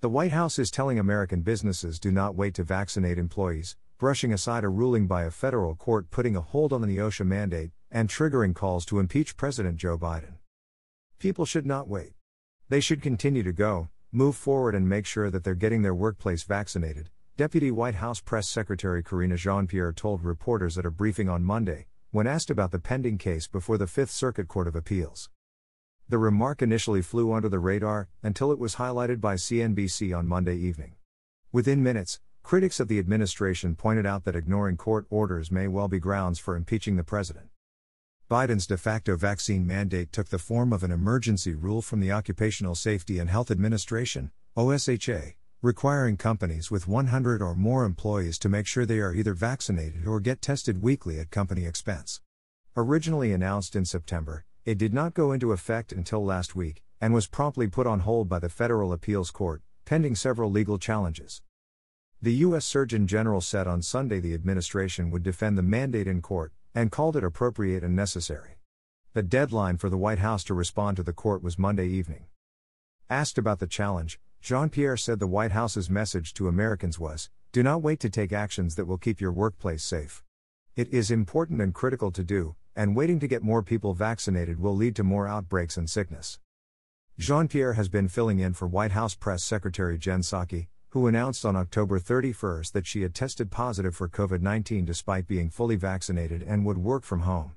The White House is telling American businesses do not wait to vaccinate employees, brushing aside a ruling by a federal court putting a hold on the OSHA mandate and triggering calls to impeach President Joe Biden. People should not wait. They should continue to go, move forward, and make sure that they're getting their workplace vaccinated, Deputy White House Press Secretary Karine Jean Pierre told reporters at a briefing on Monday, when asked about the pending case before the Fifth Circuit Court of Appeals. The remark initially flew under the radar until it was highlighted by CNBC on Monday evening. Within minutes, critics of the administration pointed out that ignoring court orders may well be grounds for impeaching the president. Biden's de facto vaccine mandate took the form of an emergency rule from the Occupational Safety and Health Administration, OSHA, requiring companies with 100 or more employees to make sure they are either vaccinated or get tested weekly at company expense. Originally announced in September, it did not go into effect until last week, and was promptly put on hold by the Federal Appeals Court, pending several legal challenges. The U.S. Surgeon General said on Sunday the administration would defend the mandate in court, and called it appropriate and necessary. The deadline for the White House to respond to the court was Monday evening. Asked about the challenge, Jean Pierre said the White House's message to Americans was do not wait to take actions that will keep your workplace safe. It is important and critical to do, and waiting to get more people vaccinated will lead to more outbreaks and sickness. Jean Pierre has been filling in for White House Press Secretary Jen Psaki, who announced on October 31 that she had tested positive for COVID 19 despite being fully vaccinated and would work from home.